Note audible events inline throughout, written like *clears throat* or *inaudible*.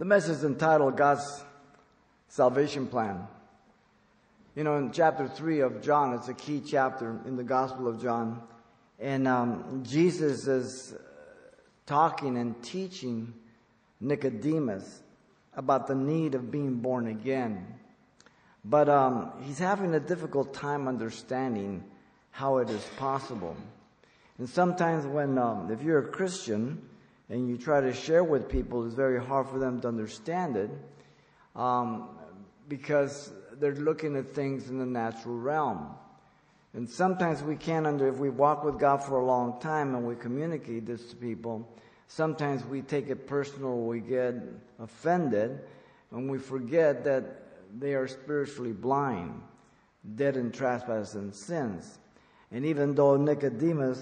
The message is entitled God's Salvation Plan. You know, in chapter 3 of John, it's a key chapter in the Gospel of John. And um, Jesus is talking and teaching Nicodemus about the need of being born again. But um, he's having a difficult time understanding how it is possible. And sometimes when, um, if you're a Christian and you try to share with people, it's very hard for them to understand it um, because they're looking at things in the natural realm. And sometimes we can't under, if we walk with God for a long time and we communicate this to people, sometimes we take it personal, we get offended, and we forget that they are spiritually blind, dead in trespasses and sins. And even though Nicodemus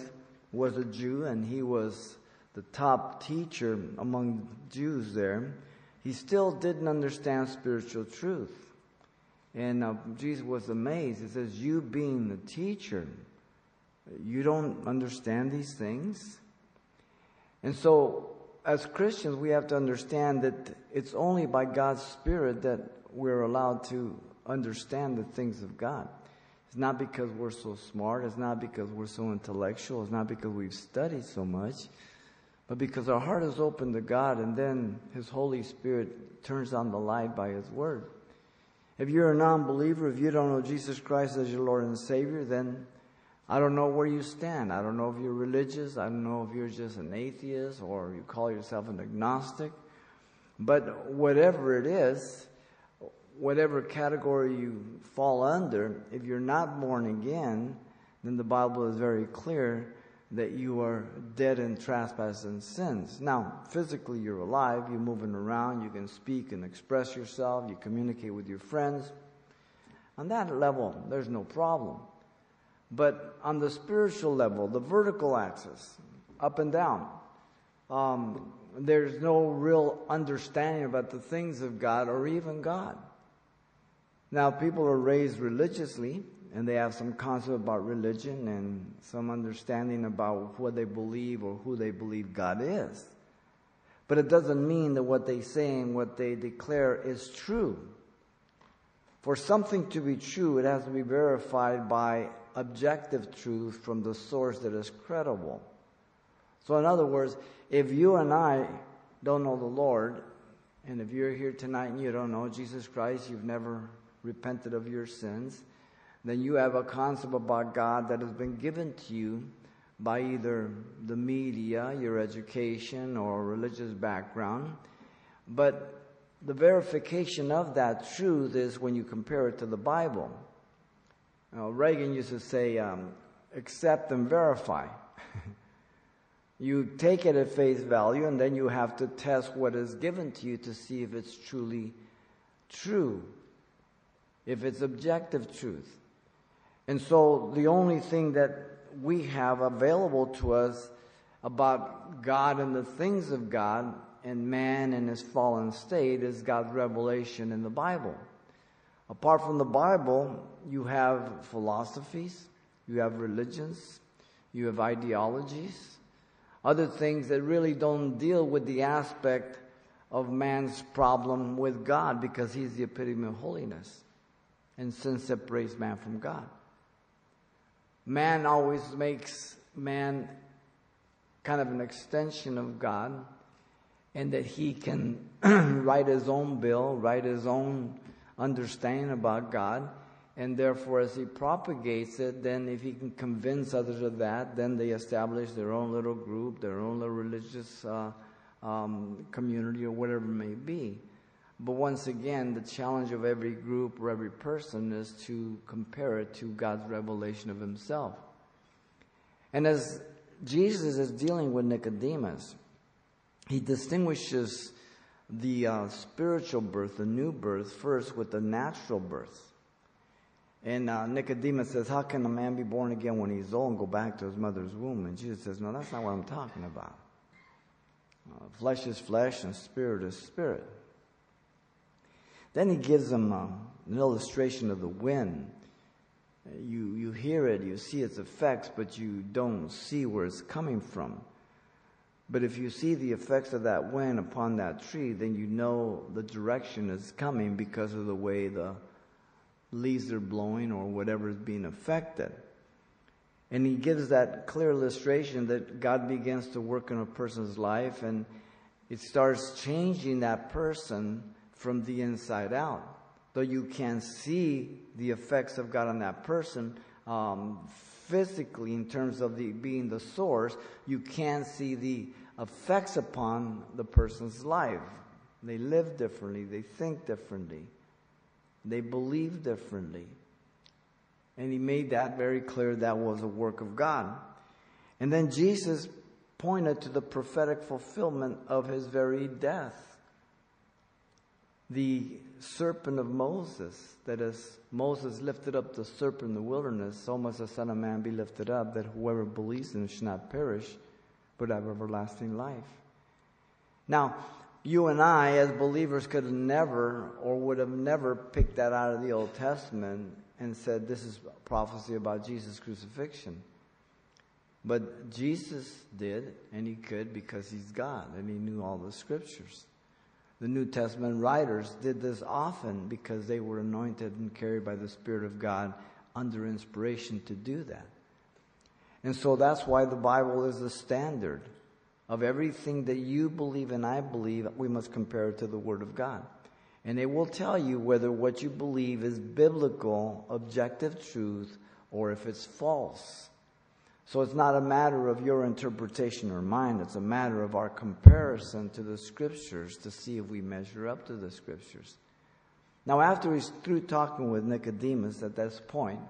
was a Jew and he was the top teacher among Jews there, he still didn't understand spiritual truth. And uh, Jesus was amazed. He says, You being the teacher, you don't understand these things? And so, as Christians, we have to understand that it's only by God's Spirit that we're allowed to understand the things of God. It's not because we're so smart. It's not because we're so intellectual. It's not because we've studied so much. But because our heart is open to God and then His Holy Spirit turns on the light by His Word. If you're a non believer, if you don't know Jesus Christ as your Lord and Savior, then I don't know where you stand. I don't know if you're religious. I don't know if you're just an atheist or you call yourself an agnostic. But whatever it is, whatever category you fall under, if you're not born again, then the Bible is very clear that you are dead in trespasses and sins. Now, physically you're alive, you're moving around, you can speak and express yourself, you communicate with your friends. On that level, there's no problem. But on the spiritual level, the vertical axis, up and down, um, there's no real understanding about the things of God or even God. Now, people are raised religiously, and they have some concept about religion and some understanding about what they believe or who they believe God is. But it doesn't mean that what they say and what they declare is true. For something to be true, it has to be verified by objective truth from the source that is credible. So, in other words, if you and I don't know the Lord, and if you're here tonight and you don't know Jesus Christ, you've never repented of your sins, then you have a concept about God that has been given to you by either the media, your education, or religious background. But the verification of that truth is when you compare it to the Bible. Now, Reagan used to say, um, accept and verify. *laughs* you take it at face value, and then you have to test what is given to you to see if it's truly true, if it's objective truth. And so the only thing that we have available to us about God and the things of God and man in his fallen state is God's revelation in the Bible. Apart from the Bible, you have philosophies, you have religions, you have ideologies, other things that really don't deal with the aspect of man's problem with God because he's the epitome of holiness. And sin separates man from God man always makes man kind of an extension of God, and that he can *clears throat* write his own bill, write his own understanding about God, and therefore, as he propagates it, then if he can convince others of that, then they establish their own little group, their own little religious uh, um, community, or whatever it may be. But once again, the challenge of every group or every person is to compare it to God's revelation of himself. And as Jesus is dealing with Nicodemus, he distinguishes the uh, spiritual birth, the new birth, first with the natural birth. And uh, Nicodemus says, How can a man be born again when he's old and go back to his mother's womb? And Jesus says, No, that's not what I'm talking about. Uh, flesh is flesh and spirit is spirit. Then he gives them uh, an illustration of the wind. You, you hear it, you see its effects, but you don't see where it's coming from. But if you see the effects of that wind upon that tree, then you know the direction it's coming because of the way the leaves are blowing or whatever is being affected. And he gives that clear illustration that God begins to work in a person's life and it starts changing that person from the inside out. Though you can see the effects of God on that person, um, physically in terms of the being the source, you can see the effects upon the person's life. They live differently, they think differently, they believe differently. And he made that very clear that was a work of God. And then Jesus pointed to the prophetic fulfillment of his very death. The serpent of Moses, that as Moses lifted up the serpent in the wilderness, so must the Son of Man be lifted up, that whoever believes in him should not perish, but have everlasting life. Now, you and I, as believers, could have never or would have never picked that out of the Old Testament and said, This is prophecy about Jesus' crucifixion. But Jesus did, and he could because he's God and he knew all the scriptures. The New Testament writers did this often because they were anointed and carried by the Spirit of God under inspiration to do that. And so that's why the Bible is the standard of everything that you believe and I believe, we must compare it to the Word of God. And it will tell you whether what you believe is biblical, objective truth, or if it's false. So it's not a matter of your interpretation or mine, it's a matter of our comparison to the scriptures to see if we measure up to the scriptures. Now, after he's through talking with Nicodemus at this point,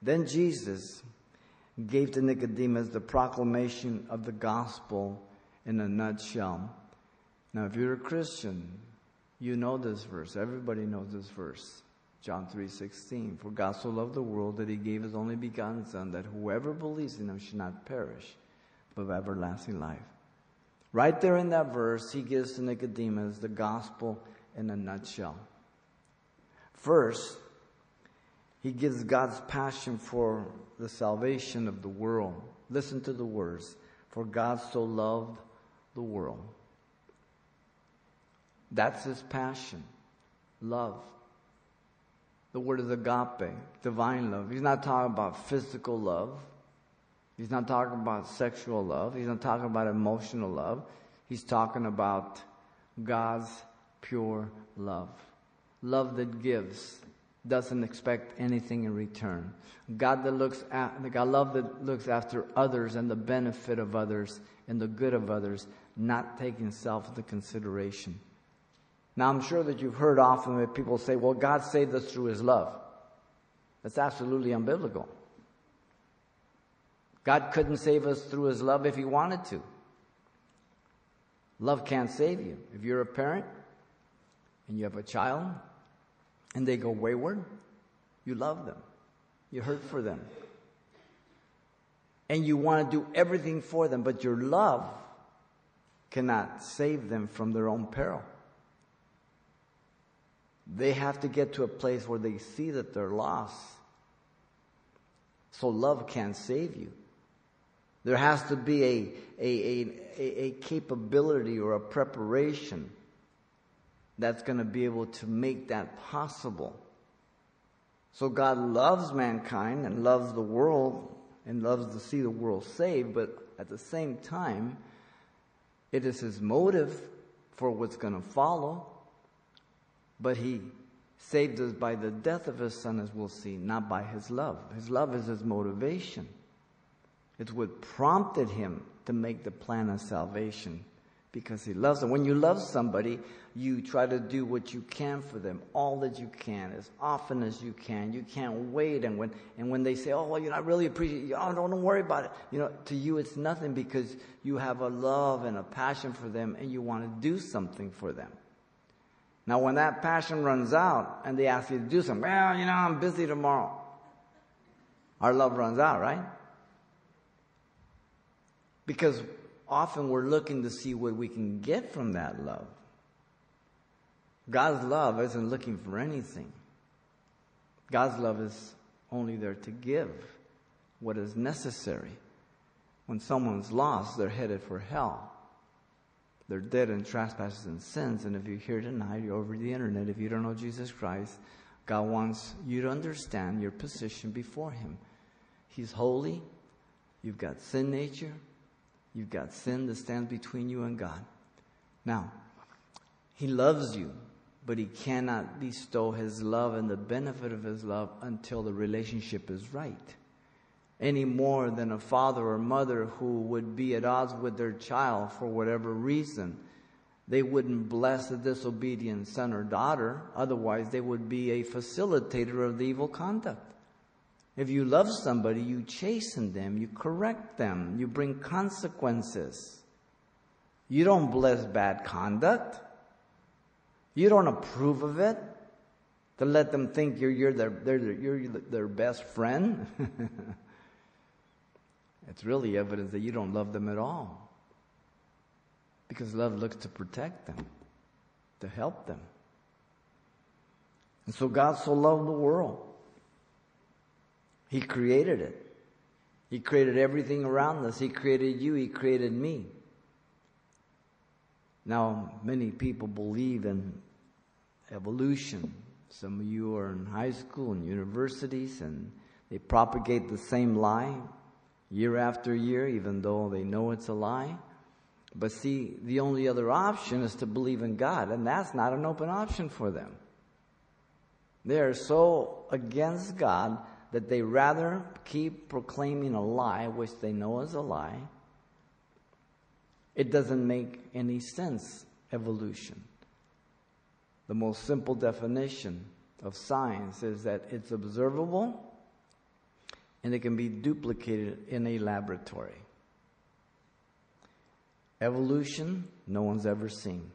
then Jesus gave to Nicodemus the proclamation of the gospel in a nutshell. Now, if you're a Christian, you know this verse. Everybody knows this verse. John 3:16 For God so loved the world that he gave his only begotten son that whoever believes in him should not perish but have everlasting life. Right there in that verse he gives to Nicodemus the gospel in a nutshell. First, he gives God's passion for the salvation of the world. Listen to the words. For God so loved the world. That's his passion. Love. The word is agape, divine love. He's not talking about physical love. He's not talking about sexual love. He's not talking about emotional love. He's talking about God's pure love. Love that gives, doesn't expect anything in return. God that looks at, God love that looks after others and the benefit of others and the good of others, not taking self into consideration. Now, I'm sure that you've heard often that people say, well, God saved us through His love. That's absolutely unbiblical. God couldn't save us through His love if He wanted to. Love can't save you. If you're a parent and you have a child and they go wayward, you love them. You hurt for them. And you want to do everything for them, but your love cannot save them from their own peril. They have to get to a place where they see that they're lost. So love can't save you. There has to be a, a, a, a capability or a preparation that's going to be able to make that possible. So God loves mankind and loves the world and loves to see the world saved, but at the same time, it is his motive for what's going to follow. But he saved us by the death of his son, as we'll see, not by his love. His love is his motivation. It's what prompted him to make the plan of salvation because he loves them. When you love somebody, you try to do what you can for them, all that you can, as often as you can. You can't wait. And when, and when they say, oh, well, you know, I really appreciate you, oh, don't, don't worry about it. You know, to you, it's nothing because you have a love and a passion for them and you want to do something for them. Now, when that passion runs out and they ask you to do something, well, you know, I'm busy tomorrow. Our love runs out, right? Because often we're looking to see what we can get from that love. God's love isn't looking for anything. God's love is only there to give what is necessary. When someone's lost, they're headed for hell. They're dead in trespasses and sins. And if you're here tonight, you're over the internet, if you don't know Jesus Christ, God wants you to understand your position before Him. He's holy. You've got sin nature. You've got sin that stands between you and God. Now, He loves you, but He cannot bestow His love and the benefit of His love until the relationship is right any more than a father or mother who would be at odds with their child for whatever reason. They wouldn't bless a disobedient son or daughter, otherwise, they would be a facilitator of the evil conduct. If you love somebody, you chasten them, you correct them, you bring consequences. You don't bless bad conduct. You don't approve of it to let them think you're, you're, their, you're their best friend. *laughs* It's really evidence that you don't love them at all. Because love looks to protect them, to help them. And so God so loved the world. He created it. He created everything around us. He created you. He created me. Now, many people believe in evolution. Some of you are in high school and universities and they propagate the same lie year after year, even though they know it's a lie. But see, the only other option is to believe in God, and that's not an open option for them. They are so against God that they rather keep proclaiming a lie, which they know is a lie. It doesn't make any sense, evolution. The most simple definition of science is that it's observable and it can be duplicated in a laboratory. Evolution, no one's ever seen.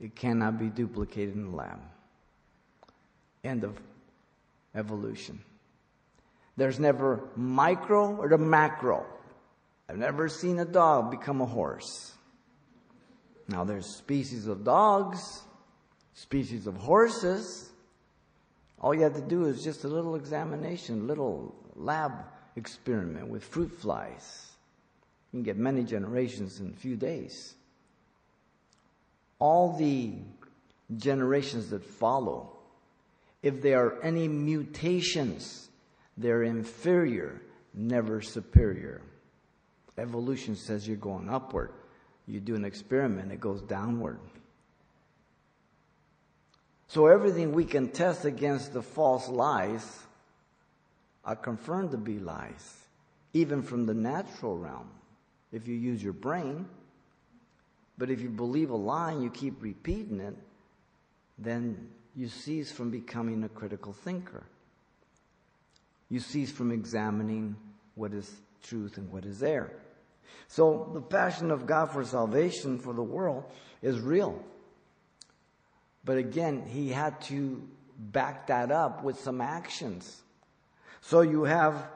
It cannot be duplicated in the lab. End of evolution. There's never micro or the macro. I've never seen a dog become a horse. Now there's species of dogs, species of horses, all you have to do is just a little examination, little lab experiment with fruit flies. You can get many generations in a few days. All the generations that follow, if there are any mutations, they're inferior, never superior. Evolution says you're going upward. You do an experiment, it goes downward. So everything we can test against the false lies are confirmed to be lies, even from the natural realm, if you use your brain. But if you believe a lie and you keep repeating it, then you cease from becoming a critical thinker. You cease from examining what is truth and what is error. So the passion of God for salvation for the world is real. But again, he had to back that up with some actions. So you have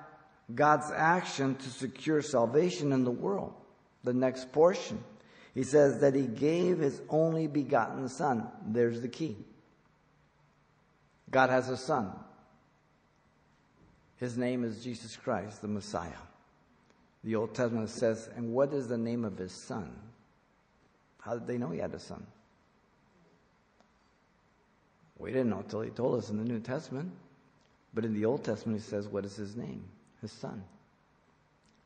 God's action to secure salvation in the world. The next portion. He says that he gave his only begotten son. There's the key. God has a son. His name is Jesus Christ, the Messiah. The Old Testament says, and what is the name of his son? How did they know he had a son? We didn't know until he told us in the New Testament. But in the Old Testament, he says, What is his name? His son.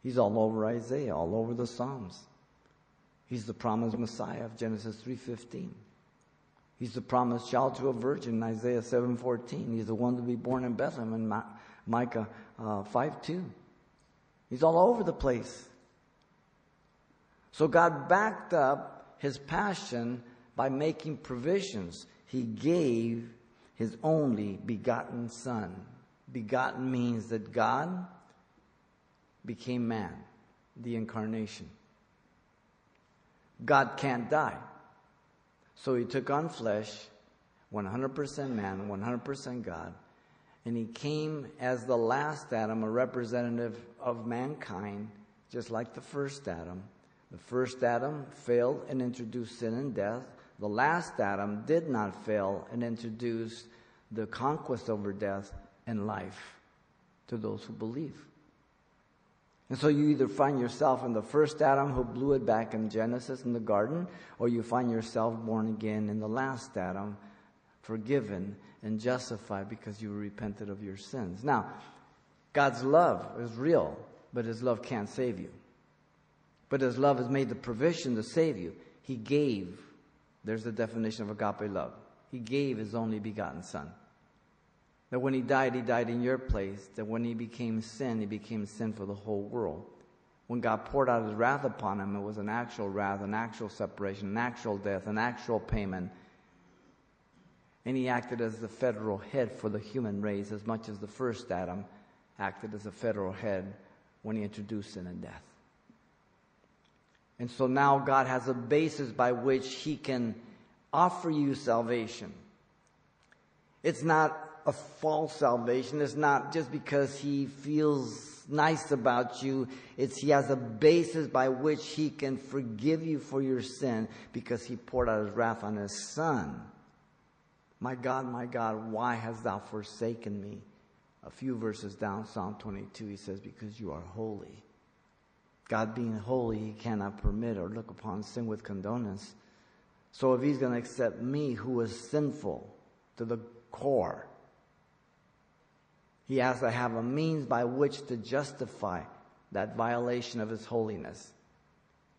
He's all over Isaiah, all over the Psalms. He's the promised Messiah of Genesis 3.15. He's the promised child to a virgin in Isaiah 7.14. He's the one to be born in Bethlehem in Micah uh, 5.2. He's all over the place. So God backed up his passion by making provisions he gave his only begotten Son. Begotten means that God became man, the incarnation. God can't die. So he took on flesh, 100% man, 100% God, and he came as the last Adam, a representative of mankind, just like the first Adam. The first Adam failed and introduced sin and death. The last Adam did not fail and introduced the conquest over death and life to those who believe. And so you either find yourself in the first Adam who blew it back in Genesis in the garden, or you find yourself born again in the last Adam, forgiven and justified because you repented of your sins. Now, God's love is real, but His love can't save you. But His love has made the provision to save you. He gave, there's the definition of agape love. He gave His only begotten Son. That when he died, he died in your place. That when he became sin, he became sin for the whole world. When God poured out his wrath upon him, it was an actual wrath, an actual separation, an actual death, an actual payment. And he acted as the federal head for the human race as much as the first Adam acted as a federal head when he introduced sin and death. And so now God has a basis by which he can offer you salvation. It's not a false salvation. It's not just because he feels nice about you. It's he has a basis by which he can forgive you for your sin because he poured out his wrath on his son. My God, my God, why hast thou forsaken me? A few verses down, Psalm 22, he says, because you are holy. God being holy, he cannot permit or look upon sin with condonance. So if he's going to accept me who was sinful to the core, he has to have a means by which to justify that violation of his holiness.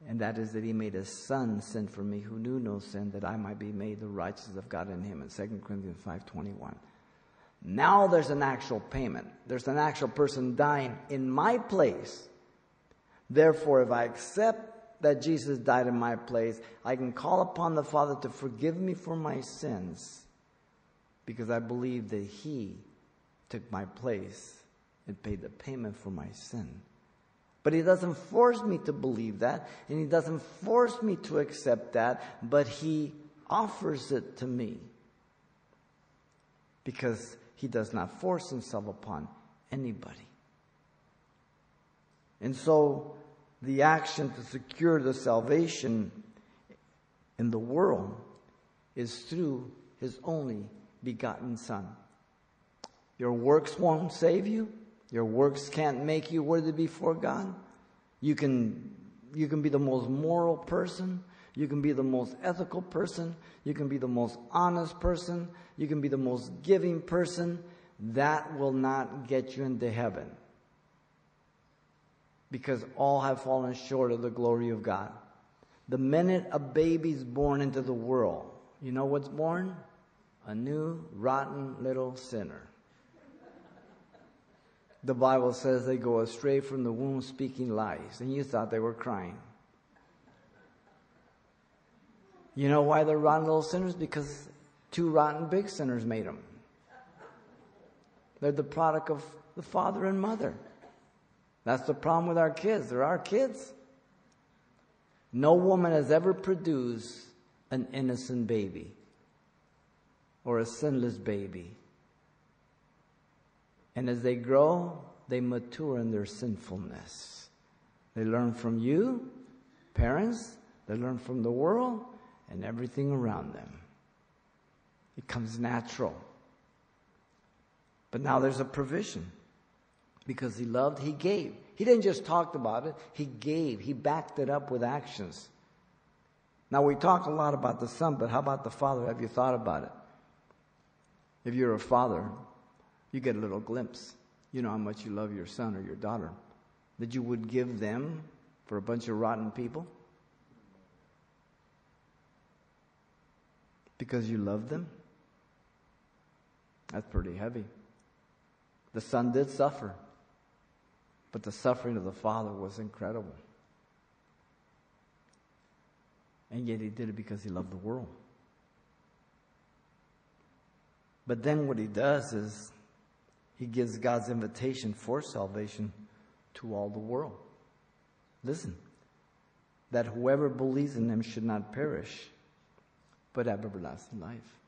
And that is that he made his son sin for me who knew no sin that I might be made the righteousness of God in him in 2 Corinthians 5:21. Now there's an actual payment. There's an actual person dying in my place. Therefore if I accept that Jesus died in my place, I can call upon the Father to forgive me for my sins because I believe that he took my place and paid the payment for my sin. But he doesn't force me to believe that, and he doesn't force me to accept that, but he offers it to me. Because he does not force himself upon anybody. And so, the action to secure the salvation in the world is through his only begotten Son. Your works won't save you. Your works can't make you worthy before God. You can, you can be the most moral person. You can be the most ethical person. You can be the most honest person. You can be the most giving person. That will not get you into heaven. Because all have fallen short of the glory of God. The minute a baby's born into the world, you know what's born? A new, rotten little sinner. The Bible says they go astray from the womb speaking lies, and you thought they were crying. You know why they're rotten little sinners? Because two rotten big sinners made them. They're the product of the father and mother. That's the problem with our kids. They're our kids. No woman has ever produced an innocent baby or a sinless baby. And as they grow, they mature in their sinfulness. They learn from you, parents, they learn from the world and everything around them. It comes natural. But now there's a provision. Because he loved, he gave. He didn't just talk about it, he gave. He backed it up with actions. Now we talk a lot about the son, but how about the father? Have you thought about it? If you're a father, you get a little glimpse. You know how much you love your son or your daughter. That you would give them for a bunch of rotten people? Because you love them? That's pretty heavy. The son did suffer, but the suffering of the father was incredible. And yet he did it because he loved the world. But then what he does is he gives God's invitation for salvation to all the world. Listen, that whoever believes in him should not perish, but have everlasting life.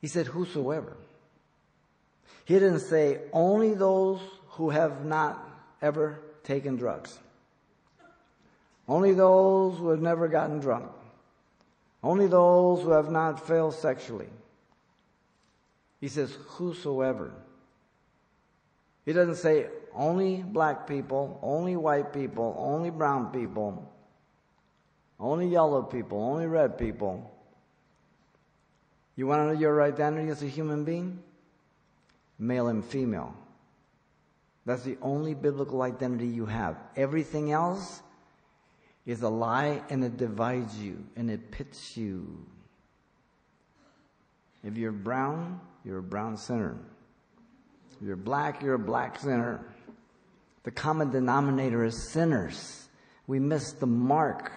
He said, Whosoever. He didn't say only those who have not ever taken drugs, only those who have never gotten drunk, only those who have not failed sexually. He says, whosoever. He doesn't say only black people, only white people, only brown people, only yellow people, only red people. You want to know your identity as a human being? Male and female. That's the only biblical identity you have. Everything else is a lie and it divides you and it pits you. If you're brown, you're a brown sinner. If you're black, you're a black sinner. The common denominator is sinners. We miss the mark.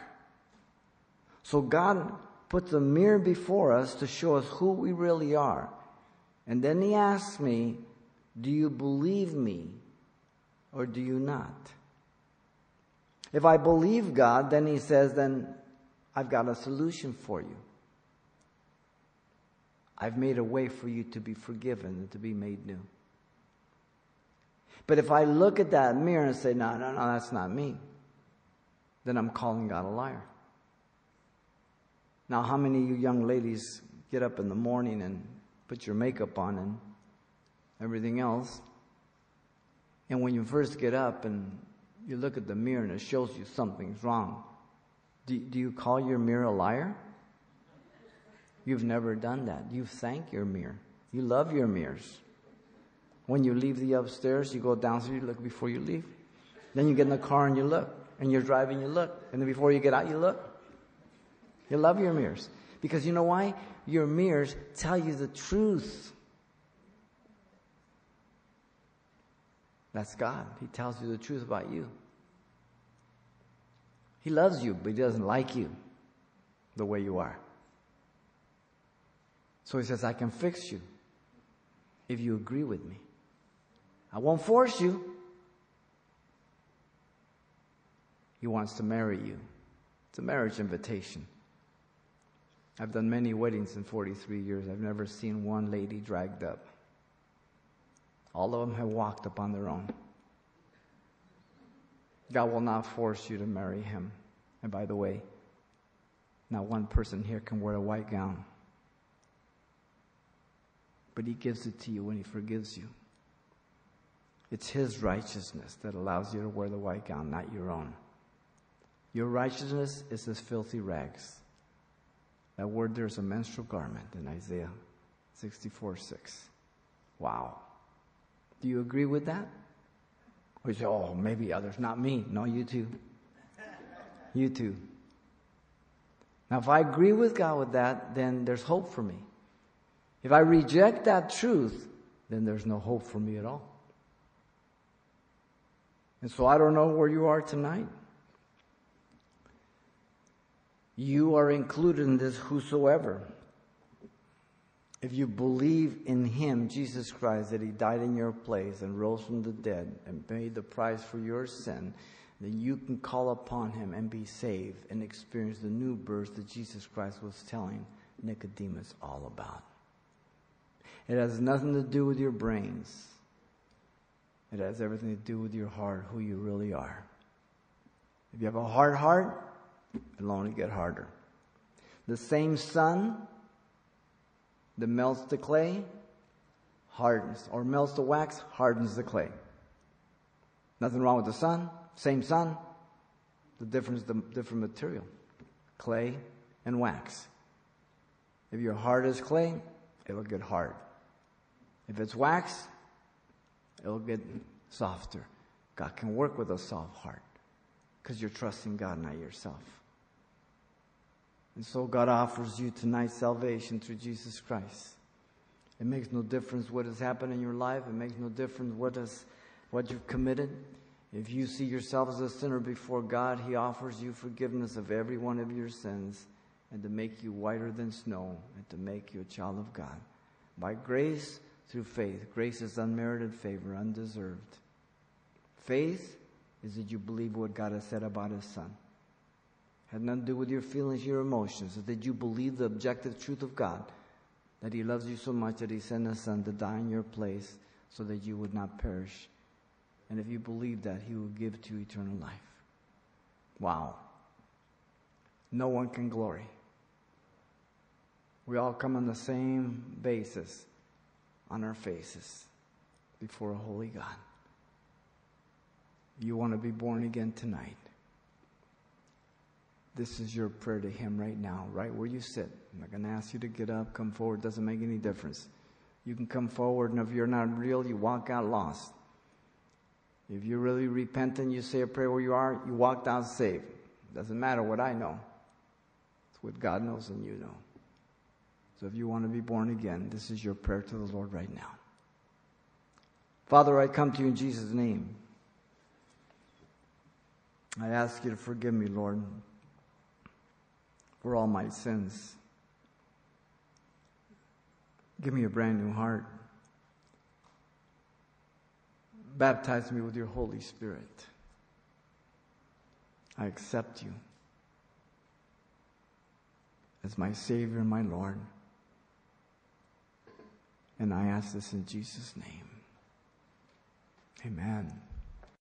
So God puts a mirror before us to show us who we really are. And then He asks me, Do you believe me or do you not? If I believe God, then He says, Then I've got a solution for you. I've made a way for you to be forgiven and to be made new. But if I look at that mirror and say, no, no, no, that's not me, then I'm calling God a liar. Now, how many of you young ladies get up in the morning and put your makeup on and everything else? And when you first get up and you look at the mirror and it shows you something's wrong, do, do you call your mirror a liar? You've never done that. You thank your mirror. You love your mirrors. When you leave the upstairs, you go downstairs, you look before you leave. Then you get in the car and you look. And you're driving, you look. And then before you get out, you look. You love your mirrors. Because you know why? Your mirrors tell you the truth. That's God. He tells you the truth about you. He loves you, but He doesn't like you the way you are. So he says, I can fix you if you agree with me. I won't force you. He wants to marry you. It's a marriage invitation. I've done many weddings in 43 years. I've never seen one lady dragged up. All of them have walked upon their own. God will not force you to marry him. And by the way, not one person here can wear a white gown but He gives it to you when He forgives you. It's His righteousness that allows you to wear the white gown, not your own. Your righteousness is as filthy rags. That word there is a menstrual garment in Isaiah 64 6. Wow. Do you agree with that? Or you say, oh, maybe others, not me. No, you too. You too. Now, if I agree with God with that, then there's hope for me. If I reject that truth, then there's no hope for me at all. And so I don't know where you are tonight. You are included in this whosoever. If you believe in Him, Jesus Christ, that He died in your place and rose from the dead and paid the price for your sin, then you can call upon Him and be saved and experience the new birth that Jesus Christ was telling Nicodemus all about. It has nothing to do with your brains. It has everything to do with your heart, who you really are. If you have a hard heart, it'll only get harder. The same sun that melts the clay hardens, or melts the wax, hardens the clay. Nothing wrong with the sun, same sun. The difference, the different material. Clay and wax. If your heart is clay, it'll get hard. If it's wax, it'll get softer. God can work with a soft heart because you're trusting God, not yourself. And so God offers you tonight salvation through Jesus Christ. It makes no difference what has happened in your life. It makes no difference what, is, what you've committed. If you see yourself as a sinner before God, He offers you forgiveness of every one of your sins and to make you whiter than snow and to make you a child of God. By grace, through faith. Grace is unmerited favor, undeserved. Faith is that you believe what God has said about His Son. Had nothing to do with your feelings, your emotions. That you believe the objective truth of God, that He loves you so much that He sent His Son to die in your place so that you would not perish. And if you believe that, He will give to you eternal life. Wow. No one can glory. We all come on the same basis on our faces before a holy God. You want to be born again tonight. This is your prayer to Him right now, right where you sit. I'm not going to ask you to get up, come forward. Doesn't make any difference. You can come forward, and if you're not real, you walk out lost. If you're really repentant, you say a prayer where you are, you walk out saved. Doesn't matter what I know. It's what God knows and you know. So if you want to be born again, this is your prayer to the Lord right now. Father, I come to you in Jesus' name. I ask you to forgive me, Lord, for all my sins. Give me a brand new heart. Baptize me with your Holy Spirit. I accept you as my Savior and my Lord. And I ask this in Jesus' name. Amen.